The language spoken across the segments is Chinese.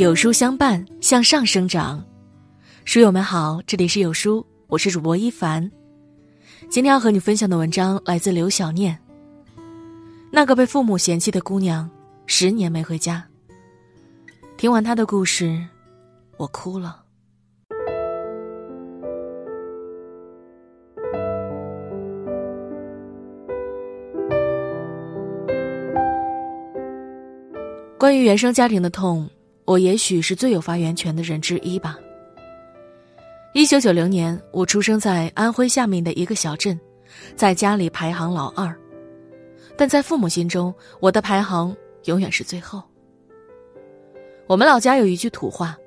有书相伴，向上生长。书友们好，这里是有书，我是主播一凡。今天要和你分享的文章来自刘小念。那个被父母嫌弃的姑娘，十年没回家。听完她的故事，我哭了。关于原生家庭的痛，我也许是最有发言权的人之一吧。一九九零年，我出生在安徽下面的一个小镇，在家里排行老二，但在父母心中，我的排行永远是最后。我们老家有一句土话：“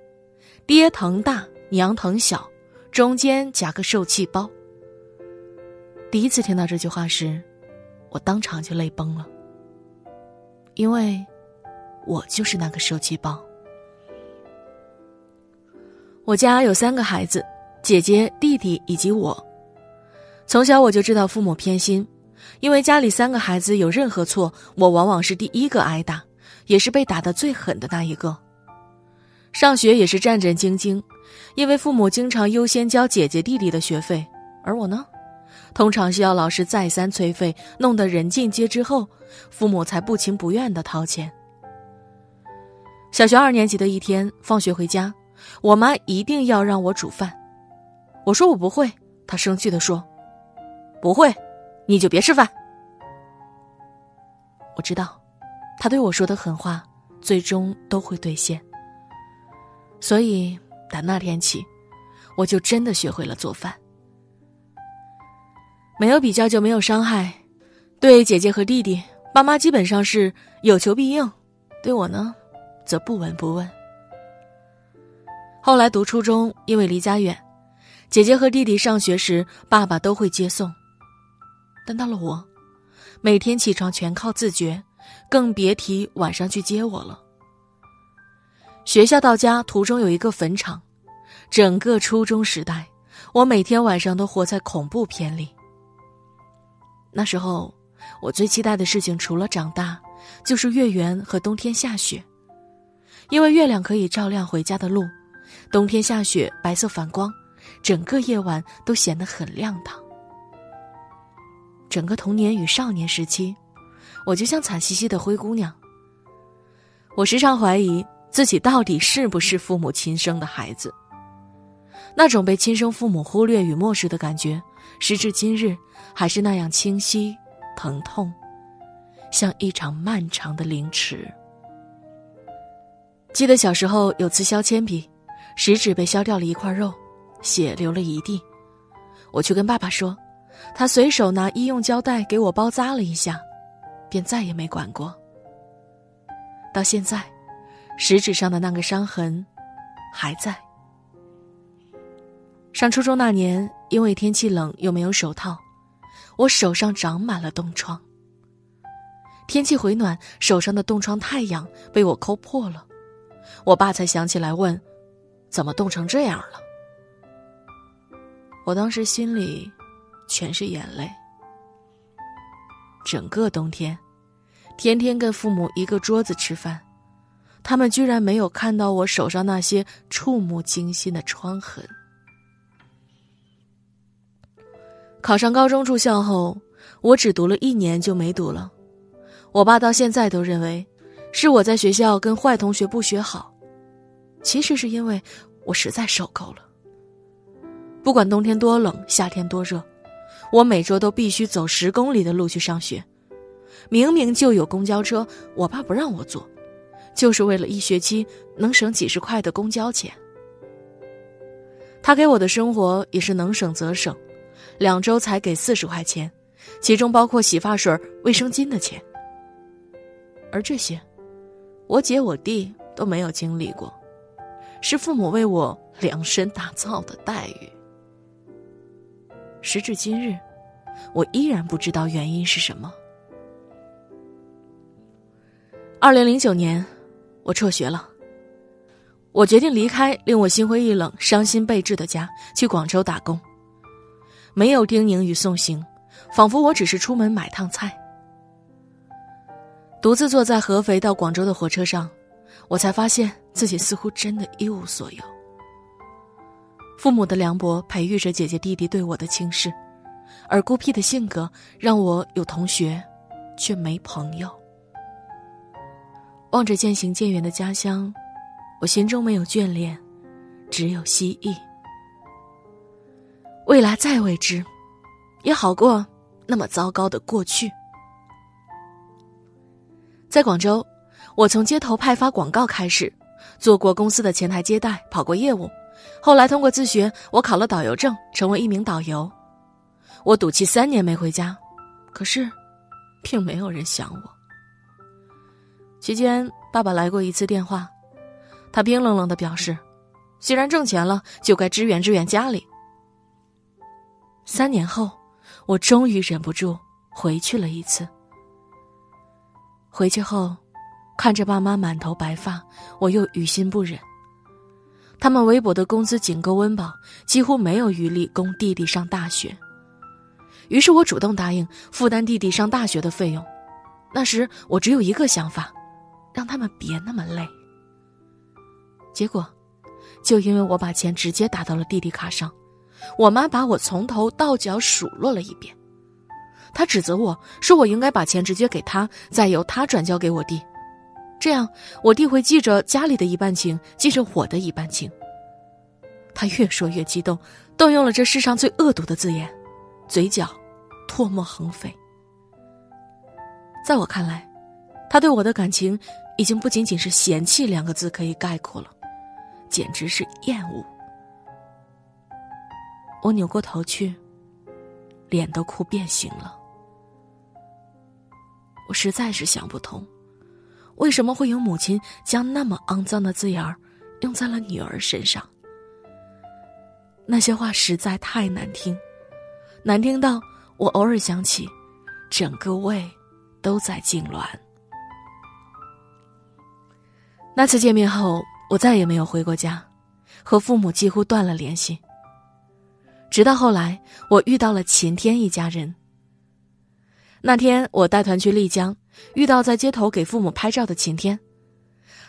爹疼大，娘疼小，中间夹个受气包。”第一次听到这句话时，我当场就泪崩了，因为。我就是那个受气包。我家有三个孩子，姐姐、弟弟以及我。从小我就知道父母偏心，因为家里三个孩子有任何错，我往往是第一个挨打，也是被打的最狠的那一个。上学也是战战兢兢，因为父母经常优先交姐姐弟弟的学费，而我呢，通常需要老师再三催费，弄得人尽皆知后，父母才不情不愿的掏钱。小学二年级的一天，放学回家，我妈一定要让我煮饭。我说我不会，她生气的说：“不会，你就别吃饭。”我知道，她对我说的狠话，最终都会兑现。所以打那天起，我就真的学会了做饭。没有比较就没有伤害，对姐姐和弟弟，爸妈基本上是有求必应；对我呢？则不闻不问。后来读初中，因为离家远，姐姐和弟弟上学时，爸爸都会接送。但到了我，每天起床全靠自觉，更别提晚上去接我了。学校到家途中有一个坟场，整个初中时代，我每天晚上都活在恐怖片里。那时候，我最期待的事情除了长大，就是月圆和冬天下雪。因为月亮可以照亮回家的路，冬天下雪，白色反光，整个夜晚都显得很亮堂。整个童年与少年时期，我就像惨兮兮的灰姑娘。我时常怀疑自己到底是不是父母亲生的孩子。那种被亲生父母忽略与漠视的感觉，时至今日还是那样清晰、疼痛，像一场漫长的凌迟。记得小时候有次削铅笔，食指被削掉了一块肉，血流了一地。我去跟爸爸说，他随手拿医用胶带给我包扎了一下，便再也没管过。到现在，食指上的那个伤痕还在。上初中那年，因为天气冷又没有手套，我手上长满了冻疮。天气回暖，手上的冻疮太痒，被我抠破了。我爸才想起来问：“怎么冻成这样了？”我当时心里全是眼泪。整个冬天，天天跟父母一个桌子吃饭，他们居然没有看到我手上那些触目惊心的疮痕。考上高中住校后，我只读了一年就没读了。我爸到现在都认为。是我在学校跟坏同学不学好，其实是因为我实在受够了。不管冬天多冷，夏天多热，我每周都必须走十公里的路去上学。明明就有公交车，我爸不让我坐，就是为了一学期能省几十块的公交钱。他给我的生活也是能省则省，两周才给四十块钱，其中包括洗发水、卫生巾的钱，而这些。我姐我弟都没有经历过，是父母为我量身打造的待遇。时至今日，我依然不知道原因是什么。二零零九年，我辍学了，我决定离开令我心灰意冷、伤心备至的家，去广州打工。没有叮咛与送行，仿佛我只是出门买趟菜。独自坐在合肥到广州的火车上，我才发现自己似乎真的一无所有。父母的凉薄培育着姐姐弟弟对我的轻视，而孤僻的性格让我有同学，却没朋友。望着渐行渐远的家乡，我心中没有眷恋，只有希翼。未来再未知，也好过那么糟糕的过去。在广州，我从街头派发广告开始，做过公司的前台接待，跑过业务。后来通过自学，我考了导游证，成为一名导游。我赌气三年没回家，可是，并没有人想我。期间，爸爸来过一次电话，他冰冷冷的表示：“既然挣钱了，就该支援支援家里。”三年后，我终于忍不住回去了一次。回去后，看着爸妈满头白发，我又于心不忍。他们微薄的工资仅够温饱，几乎没有余力供弟弟上大学。于是我主动答应负担弟弟上大学的费用。那时我只有一个想法，让他们别那么累。结果，就因为我把钱直接打到了弟弟卡上。我妈把我从头到脚数落了一遍，她指责我说我应该把钱直接给他，再由他转交给我弟，这样我弟会记着家里的一半情，记着我的一半情。他越说越激动，动用了这世上最恶毒的字眼，嘴角唾沫横飞。在我看来，他对我的感情已经不仅仅是嫌弃两个字可以概括了，简直是厌恶。我扭过头去，脸都哭变形了。我实在是想不通，为什么会有母亲将那么肮脏的字眼儿用在了女儿身上？那些话实在太难听，难听到我偶尔想起，整个胃都在痉挛。那次见面后，我再也没有回过家，和父母几乎断了联系。直到后来，我遇到了秦天一家人。那天我带团去丽江，遇到在街头给父母拍照的秦天，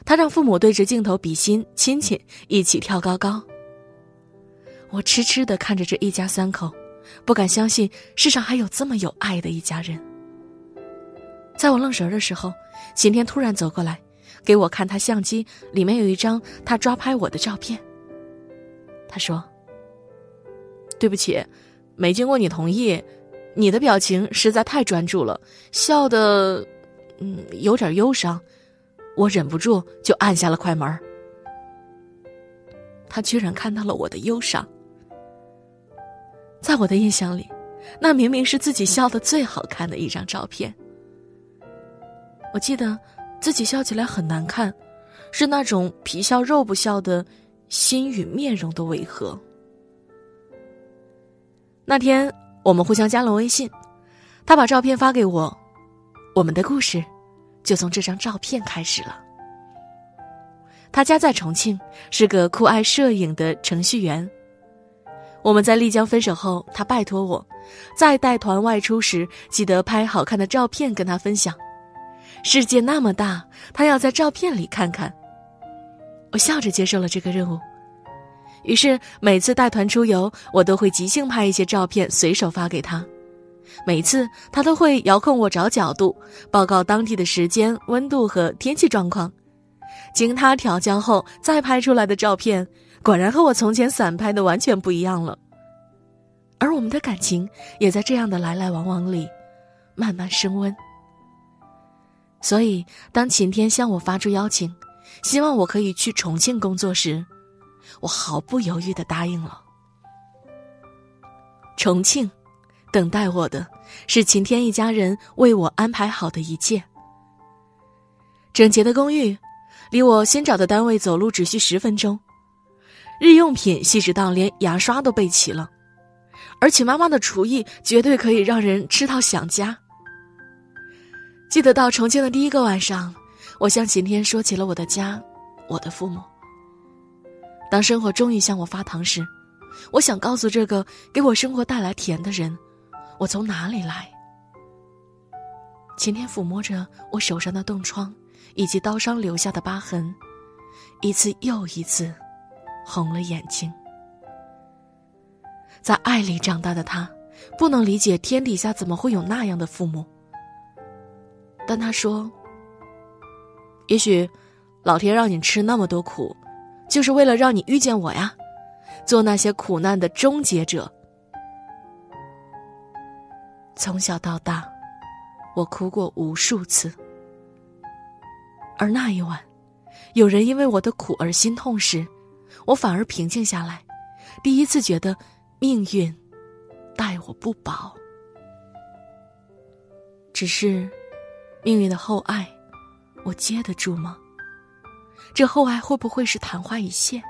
他让父母对着镜头比心，亲亲，一起跳高高。我痴痴的看着这一家三口，不敢相信世上还有这么有爱的一家人。在我愣神的时候，秦天突然走过来，给我看他相机里面有一张他抓拍我的照片。他说。对不起，没经过你同意，你的表情实在太专注了，笑的，嗯，有点忧伤，我忍不住就按下了快门。他居然看到了我的忧伤，在我的印象里，那明明是自己笑的最好看的一张照片。我记得自己笑起来很难看，是那种皮笑肉不笑的心与面容的违和。那天我们互相加了微信，他把照片发给我，我们的故事就从这张照片开始了。他家在重庆，是个酷爱摄影的程序员。我们在丽江分手后，他拜托我，在带团外出时记得拍好看的照片跟他分享。世界那么大，他要在照片里看看。我笑着接受了这个任务。于是每次带团出游，我都会即兴拍一些照片，随手发给他。每次他都会遥控我找角度，报告当地的时间、温度和天气状况。经他调教后再拍出来的照片，果然和我从前散拍的完全不一样了。而我们的感情也在这样的来来往往里，慢慢升温。所以，当晴天向我发出邀请，希望我可以去重庆工作时，我毫不犹豫的答应了。重庆，等待我的是晴天一家人为我安排好的一切。整洁的公寓，离我新找的单位走路只需十分钟。日用品细致到连牙刷都备齐了，而且妈妈的厨艺绝对可以让人吃到想家。记得到重庆的第一个晚上，我向晴天说起了我的家，我的父母。当生活终于向我发糖时，我想告诉这个给我生活带来甜的人，我从哪里来。晴天抚摸着我手上的冻疮，以及刀伤留下的疤痕，一次又一次红了眼睛。在爱里长大的他，不能理解天底下怎么会有那样的父母。但他说：“也许，老天让你吃那么多苦，就是为了让你遇见我呀，做那些苦难的终结者。”从小到大，我哭过无数次。而那一晚，有人因为我的苦而心痛时，我反而平静下来，第一次觉得命运待我不薄。只是，命运的厚爱，我接得住吗？这厚爱会不会是昙花一现？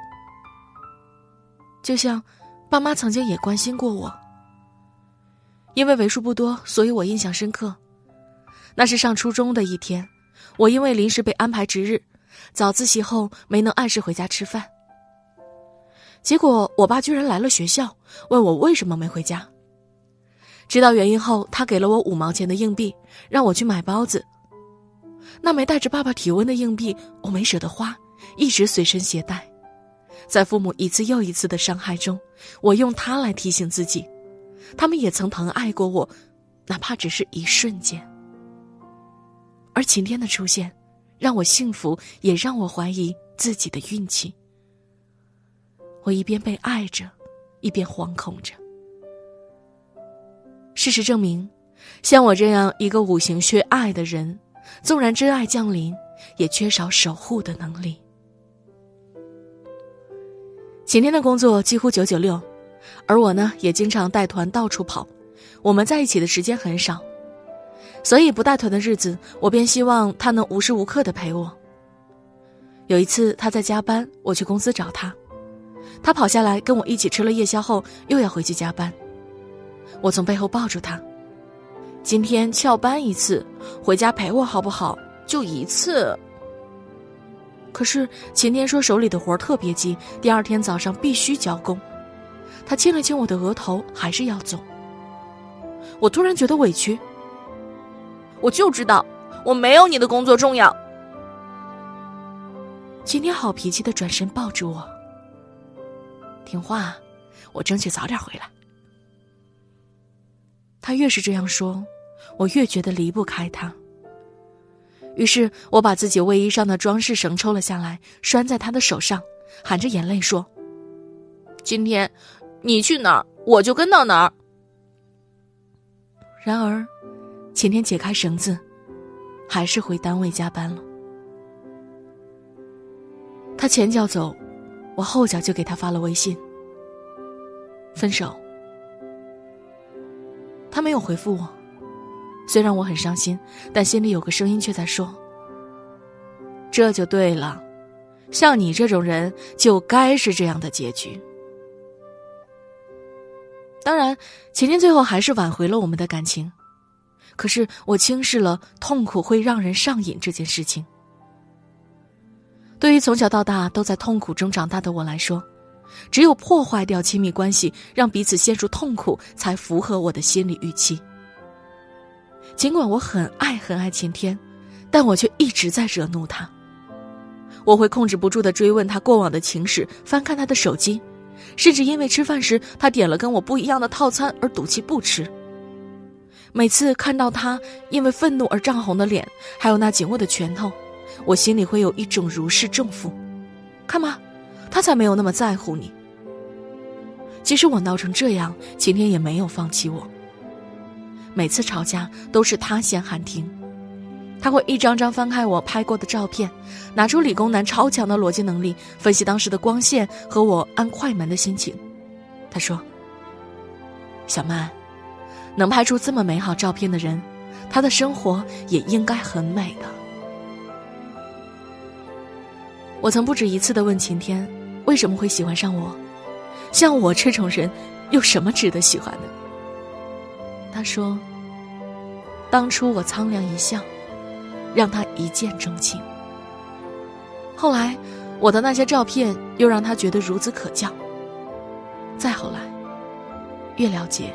就像爸妈曾经也关心过我，因为为数不多，所以我印象深刻。那是上初中的一天。我因为临时被安排值日，早自习后没能按时回家吃饭。结果我爸居然来了学校，问我为什么没回家。知道原因后，他给了我五毛钱的硬币，让我去买包子。那枚带着爸爸体温的硬币，我没舍得花，一直随身携带。在父母一次又一次的伤害中，我用它来提醒自己，他们也曾疼爱过我，哪怕只是一瞬间。而晴天的出现，让我幸福，也让我怀疑自己的运气。我一边被爱着，一边惶恐着。事实证明，像我这样一个五行缺爱的人，纵然真爱降临，也缺少守护的能力。晴天的工作几乎九九六，而我呢，也经常带团到处跑，我们在一起的时间很少。所以不带团的日子，我便希望他能无时无刻的陪我。有一次他在加班，我去公司找他，他跑下来跟我一起吃了夜宵后，又要回去加班。我从背后抱住他，今天翘班一次，回家陪我好不好？就一次。可是晴天说手里的活特别急，第二天早上必须交工。他亲了亲我的额头，还是要走。我突然觉得委屈。我就知道，我没有你的工作重要。今天好脾气的转身抱住我，听话，我争取早点回来。他越是这样说，我越觉得离不开他。于是我把自己卫衣上的装饰绳抽了下来，拴在他的手上，含着眼泪说：“今天，你去哪儿，我就跟到哪儿。”然而。前天解开绳子，还是回单位加班了。他前脚走，我后脚就给他发了微信。分手。他没有回复我，虽然我很伤心，但心里有个声音却在说：“这就对了，像你这种人就该是这样的结局。”当然，前天最后还是挽回了我们的感情。可是我轻视了痛苦会让人上瘾这件事情。对于从小到大都在痛苦中长大的我来说，只有破坏掉亲密关系，让彼此陷入痛苦，才符合我的心理预期。尽管我很爱很爱晴天，但我却一直在惹怒他。我会控制不住的追问他过往的情史，翻看他的手机，甚至因为吃饭时他点了跟我不一样的套餐而赌气不吃。每次看到他因为愤怒而涨红的脸，还有那紧握的拳头，我心里会有一种如释重负。看吧，他才没有那么在乎你。即使我闹成这样，晴天也没有放弃我。每次吵架都是他先喊停，他会一张张翻开我拍过的照片，拿出理工男超强的逻辑能力，分析当时的光线和我按快门的心情。他说：“小曼。”能拍出这么美好照片的人，他的生活也应该很美的。我曾不止一次的问晴天，为什么会喜欢上我？像我这种人，有什么值得喜欢的？他说：“当初我苍凉一笑，让他一见钟情。后来，我的那些照片又让他觉得孺子可教。再后来，越了解。”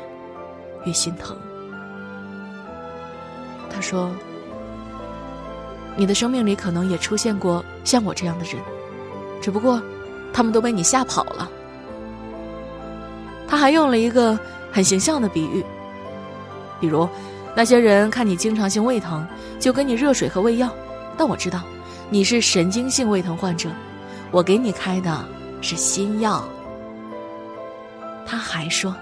越心疼。他说：“你的生命里可能也出现过像我这样的人，只不过，他们都被你吓跑了。他还用了一个很形象的比喻，比如，那些人看你经常性胃疼，就给你热水和胃药，但我知道，你是神经性胃疼患者，我给你开的是新药。他还说，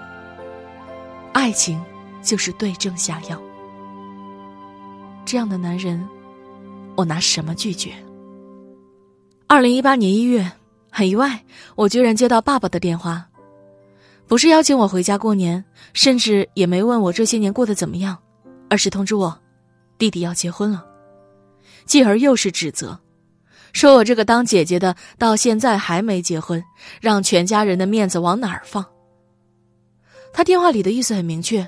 爱情就是对症下药。这样的男人，我拿什么拒绝？二零一八年一月，很意外，我居然接到爸爸的电话，不是邀请我回家过年，甚至也没问我这些年过得怎么样，而是通知我，弟弟要结婚了，继而又是指责，说我这个当姐姐的到现在还没结婚，让全家人的面子往哪儿放？他电话里的意思很明确，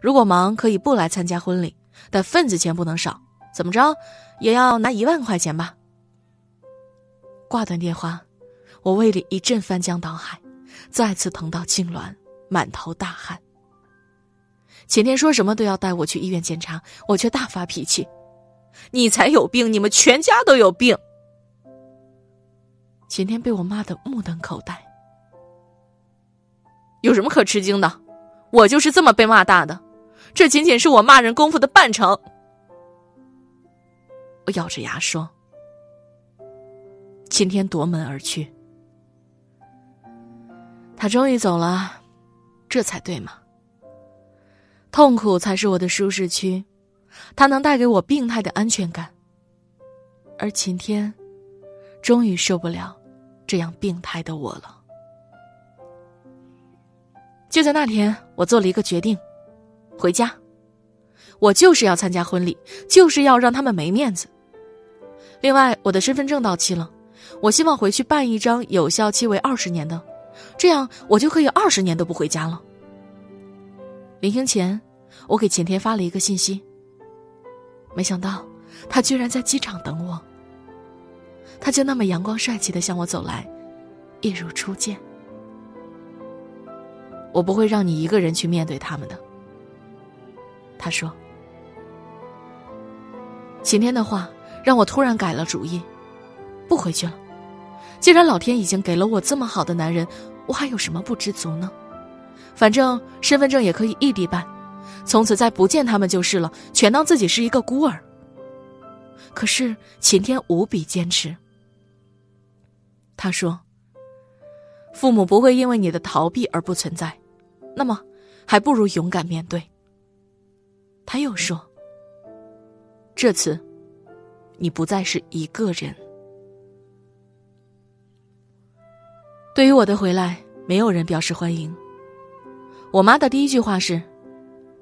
如果忙可以不来参加婚礼。但份子钱不能少，怎么着也要拿一万块钱吧。挂断电话，我胃里一阵翻江倒海，再次疼到痉挛，满头大汗。前天说什么都要带我去医院检查，我却大发脾气：“你才有病，你们全家都有病！”前天被我骂得目瞪口呆。有什么可吃惊的？我就是这么被骂大的。这仅仅是我骂人功夫的半成。我咬着牙说：“今天夺门而去。”他终于走了，这才对嘛。痛苦才是我的舒适区，它能带给我病态的安全感。而晴天，终于受不了这样病态的我了。就在那天，我做了一个决定。回家，我就是要参加婚礼，就是要让他们没面子。另外，我的身份证到期了，我希望回去办一张有效期为二十年的，这样我就可以二十年都不回家了。临行前，我给前天发了一个信息，没想到他居然在机场等我。他就那么阳光帅气的向我走来，一如初见。我不会让你一个人去面对他们的。他说：“晴天的话让我突然改了主意，不回去了。既然老天已经给了我这么好的男人，我还有什么不知足呢？反正身份证也可以异地办，从此再不见他们就是了，全当自己是一个孤儿。可是晴天无比坚持。他说：‘父母不会因为你的逃避而不存在，那么还不如勇敢面对。’”他又说：“这次，你不再是一个人。对于我的回来，没有人表示欢迎。我妈的第一句话是：‘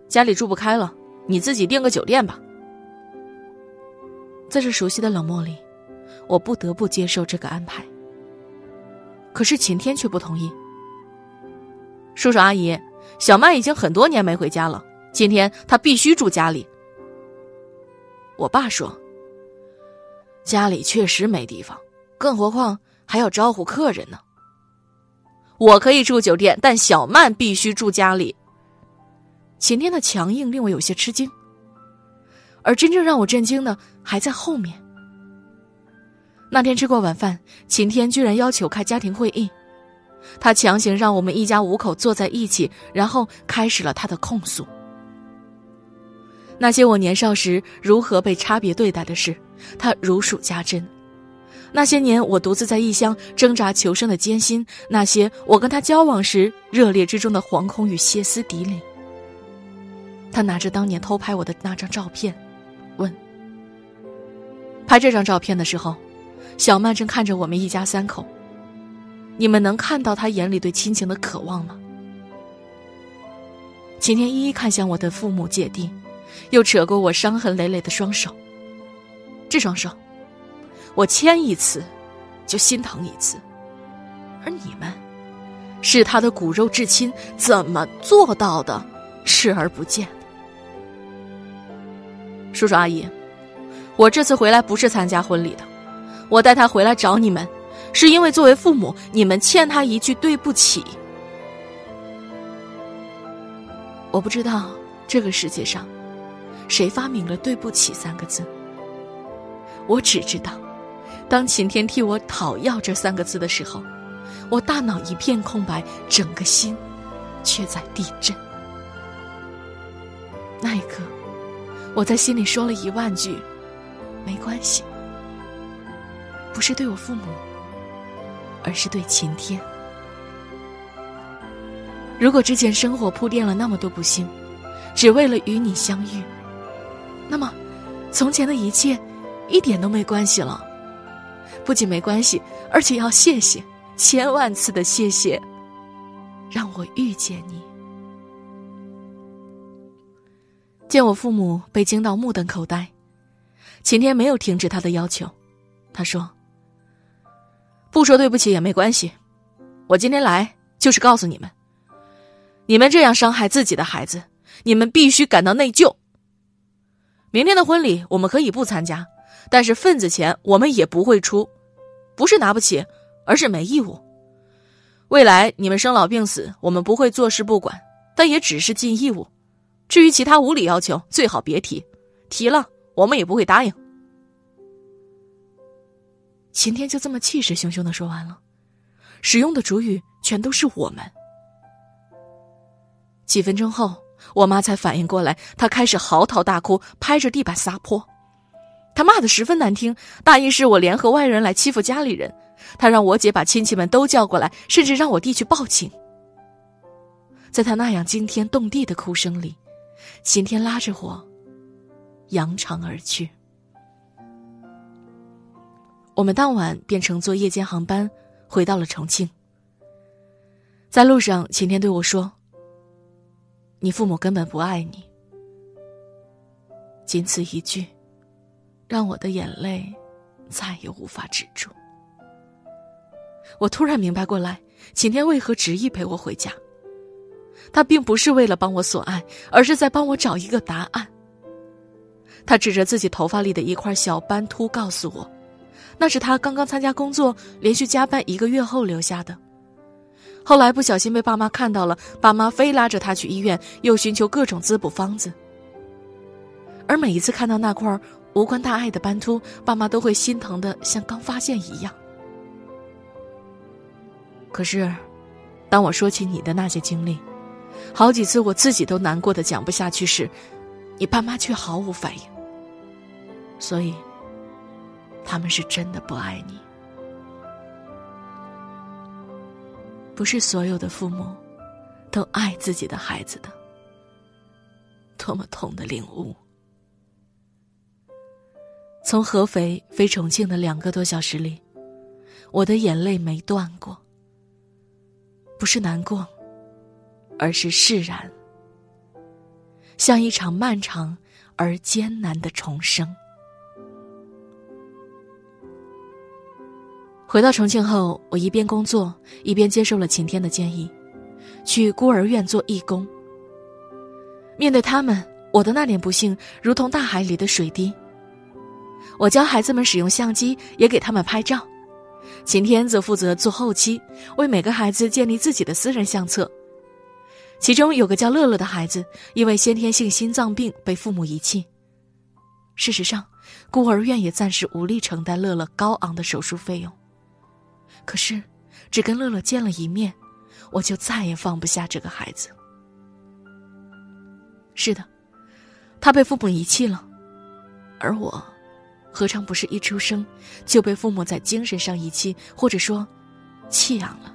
家里住不开了，你自己订个酒店吧。’在这熟悉的冷漠里，我不得不接受这个安排。可是晴天却不同意。叔叔阿姨，小曼已经很多年没回家了。”今天她必须住家里。我爸说：“家里确实没地方，更何况还要招呼客人呢。”我可以住酒店，但小曼必须住家里。晴天的强硬令我有些吃惊，而真正让我震惊的还在后面。那天吃过晚饭，晴天居然要求开家庭会议，他强行让我们一家五口坐在一起，然后开始了他的控诉。那些我年少时如何被差别对待的事，他如数家珍；那些年我独自在异乡挣扎求生的艰辛，那些我跟他交往时热烈之中的惶恐与歇斯底里。他拿着当年偷拍我的那张照片，问：“拍这张照片的时候，小曼正看着我们一家三口，你们能看到他眼里对亲情的渴望吗？”晴天一一看向我的父母姐弟。又扯过我伤痕累累的双手。这双手，我牵一次，就心疼一次。而你们，是他的骨肉至亲，怎么做到的？视而不见。叔叔阿姨，我这次回来不是参加婚礼的，我带他回来找你们，是因为作为父母，你们欠他一句对不起。我不知道这个世界上。谁发明了“对不起”三个字？我只知道，当晴天替我讨要这三个字的时候，我大脑一片空白，整个心却在地震。那一刻，我在心里说了一万句：“没关系。”不是对我父母，而是对晴天。如果之前生活铺垫了那么多不幸，只为了与你相遇，那么从前的一切一点都没关系了。不仅没关系，而且要谢谢，千万次的谢谢，让我遇见你。见我父母被惊到目瞪口呆，晴天没有停止他的要求，他说。不说对不起也没关系，我今天来就是告诉你们，你们这样伤害自己的孩子，你们必须感到内疚。明天的婚礼我们可以不参加，但是份子钱我们也不会出，不是拿不起，而是没义务。未来你们生老病死，我们不会坐视不管，但也只是尽义务。至于其他无理要求，最好别提，提了我们也不会答应。晴天就这么气势汹汹的说完了，使用的主语全都是我们。几分钟后，我妈才反应过来，她开始嚎啕大哭，拍着地板撒泼。他骂的十分难听，大意是我联合外人来欺负家里人。他让我姐把亲戚们都叫过来，甚至让我弟去报警。在他那样惊天动地的哭声里，晴天拉着我，扬长而去。我们当晚便乘坐夜间航班回到了重庆。在路上，晴天对我说：“你父母根本不爱你。”仅此一句，让我的眼泪再也无法止住。我突然明白过来，晴天为何执意陪我回家。他并不是为了帮我索爱，而是在帮我找一个答案。他指着自己头发里的一块小斑秃，告诉我。那是他刚刚参加工作，连续加班一个月后留下的。后来不小心被爸妈看到了，爸妈非拉着他去医院，又寻求各种滋补方子。而每一次看到那块无关大碍的斑秃，爸妈都会心疼的像刚发现一样。可是，当我说起你的那些经历，好几次我自己都难过的讲不下去时，你爸妈却毫无反应。所以。他们是真的不爱你，不是所有的父母都爱自己的孩子的。多么痛的领悟！从合肥飞重庆的两个多小时里，我的眼泪没断过。不是难过，而是释然，像一场漫长而艰难的重生。回到重庆后，我一边工作一边接受了晴天的建议，去孤儿院做义工。面对他们，我的那点不幸如同大海里的水滴。我教孩子们使用相机，也给他们拍照。晴天则负责做后期，为每个孩子建立自己的私人相册。其中有个叫乐乐的孩子，因为先天性心脏病被父母遗弃。事实上，孤儿院也暂时无力承担乐乐高昂的手术费用。可是，只跟乐乐见了一面，我就再也放不下这个孩子。是的，他被父母遗弃了，而我，何尝不是一出生就被父母在精神上遗弃，或者说弃养了？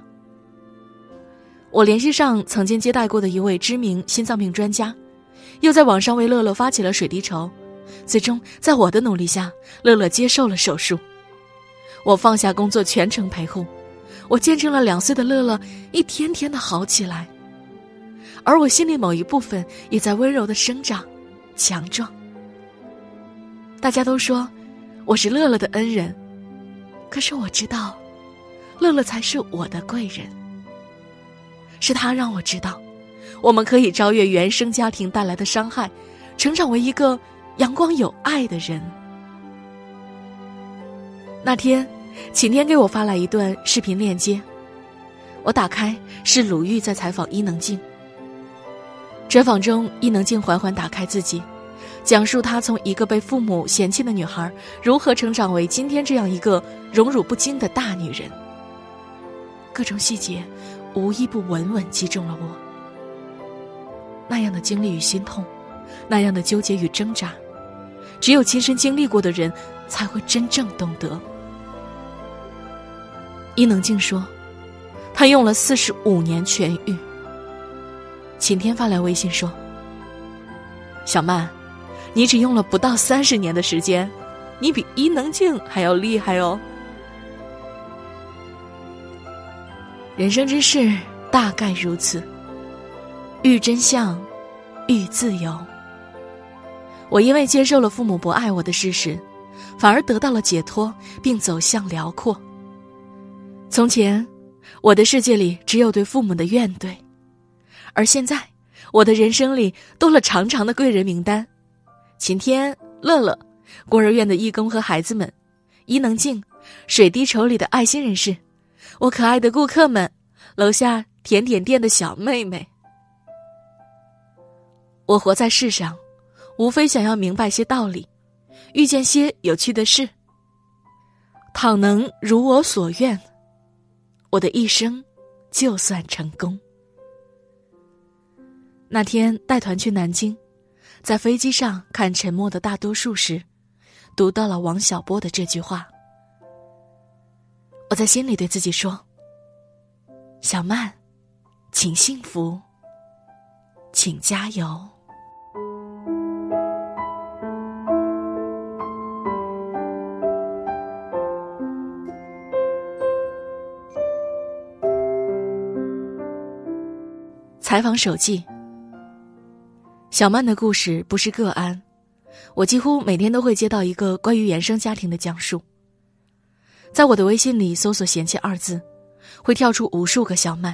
我联系上曾经接待过的一位知名心脏病专家，又在网上为乐乐发起了水滴筹，最终在我的努力下，乐乐接受了手术。我放下工作，全程陪护。我见证了两岁的乐乐一天天的好起来，而我心里某一部分也在温柔的生长、强壮。大家都说我是乐乐的恩人，可是我知道，乐乐才是我的贵人。是他让我知道，我们可以超越原生家庭带来的伤害，成长为一个阳光有爱的人。那天。晴天给我发来一段视频链接，我打开是鲁豫在采访伊能静。专访中，伊能静缓缓打开自己，讲述她从一个被父母嫌弃的女孩，如何成长为今天这样一个荣辱不惊的大女人。各种细节，无一不稳稳击中了我。那样的经历与心痛，那样的纠结与挣扎，只有亲身经历过的人，才会真正懂得。伊能静说：“她用了四十五年痊愈。”晴天发来微信说：“小曼，你只用了不到三十年的时间，你比伊能静还要厉害哦。”人生之事大概如此，遇真相，遇自由。我因为接受了父母不爱我的事实，反而得到了解脱，并走向辽阔。从前，我的世界里只有对父母的怨怼，而现在，我的人生里多了长长的贵人名单：晴天、乐乐、孤儿院的义工和孩子们，伊能静、水滴筹里的爱心人士，我可爱的顾客们，楼下甜点店的小妹妹。我活在世上，无非想要明白些道理，遇见些有趣的事。倘能如我所愿。我的一生，就算成功。那天带团去南京，在飞机上看《沉默的大多数》时，读到了王小波的这句话。我在心里对自己说：“小曼，请幸福，请加油。”采访手记。小曼的故事不是个案，我几乎每天都会接到一个关于原生家庭的讲述。在我的微信里搜索“嫌弃”二字，会跳出无数个小曼，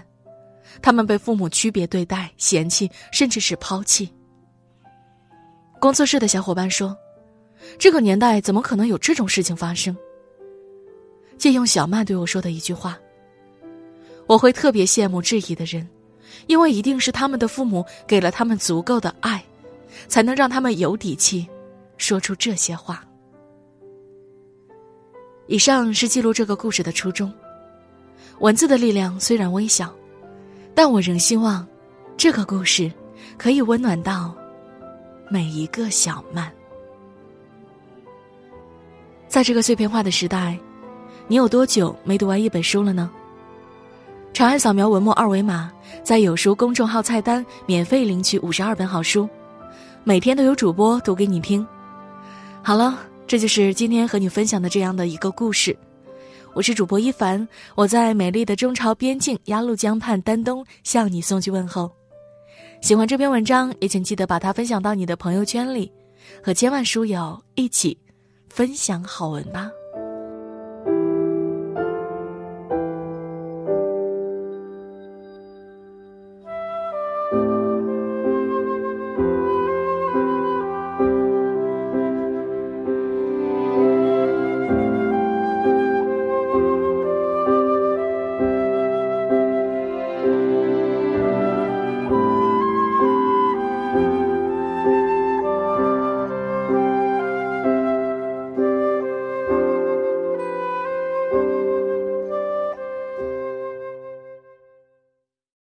他们被父母区别对待、嫌弃，甚至是抛弃。工作室的小伙伴说：“这个年代怎么可能有这种事情发生？”借用小曼对我说的一句话：“我会特别羡慕质疑的人。”因为一定是他们的父母给了他们足够的爱，才能让他们有底气说出这些话。以上是记录这个故事的初衷。文字的力量虽然微小，但我仍希望这个故事可以温暖到每一个小曼。在这个碎片化的时代，你有多久没读完一本书了呢？长按扫描文末二维码，在有书公众号菜单免费领取五十二本好书，每天都有主播读给你听。好了，这就是今天和你分享的这样的一个故事。我是主播一凡，我在美丽的中朝边境鸭绿江畔丹东向你送去问候。喜欢这篇文章，也请记得把它分享到你的朋友圈里，和千万书友一起分享好文吧。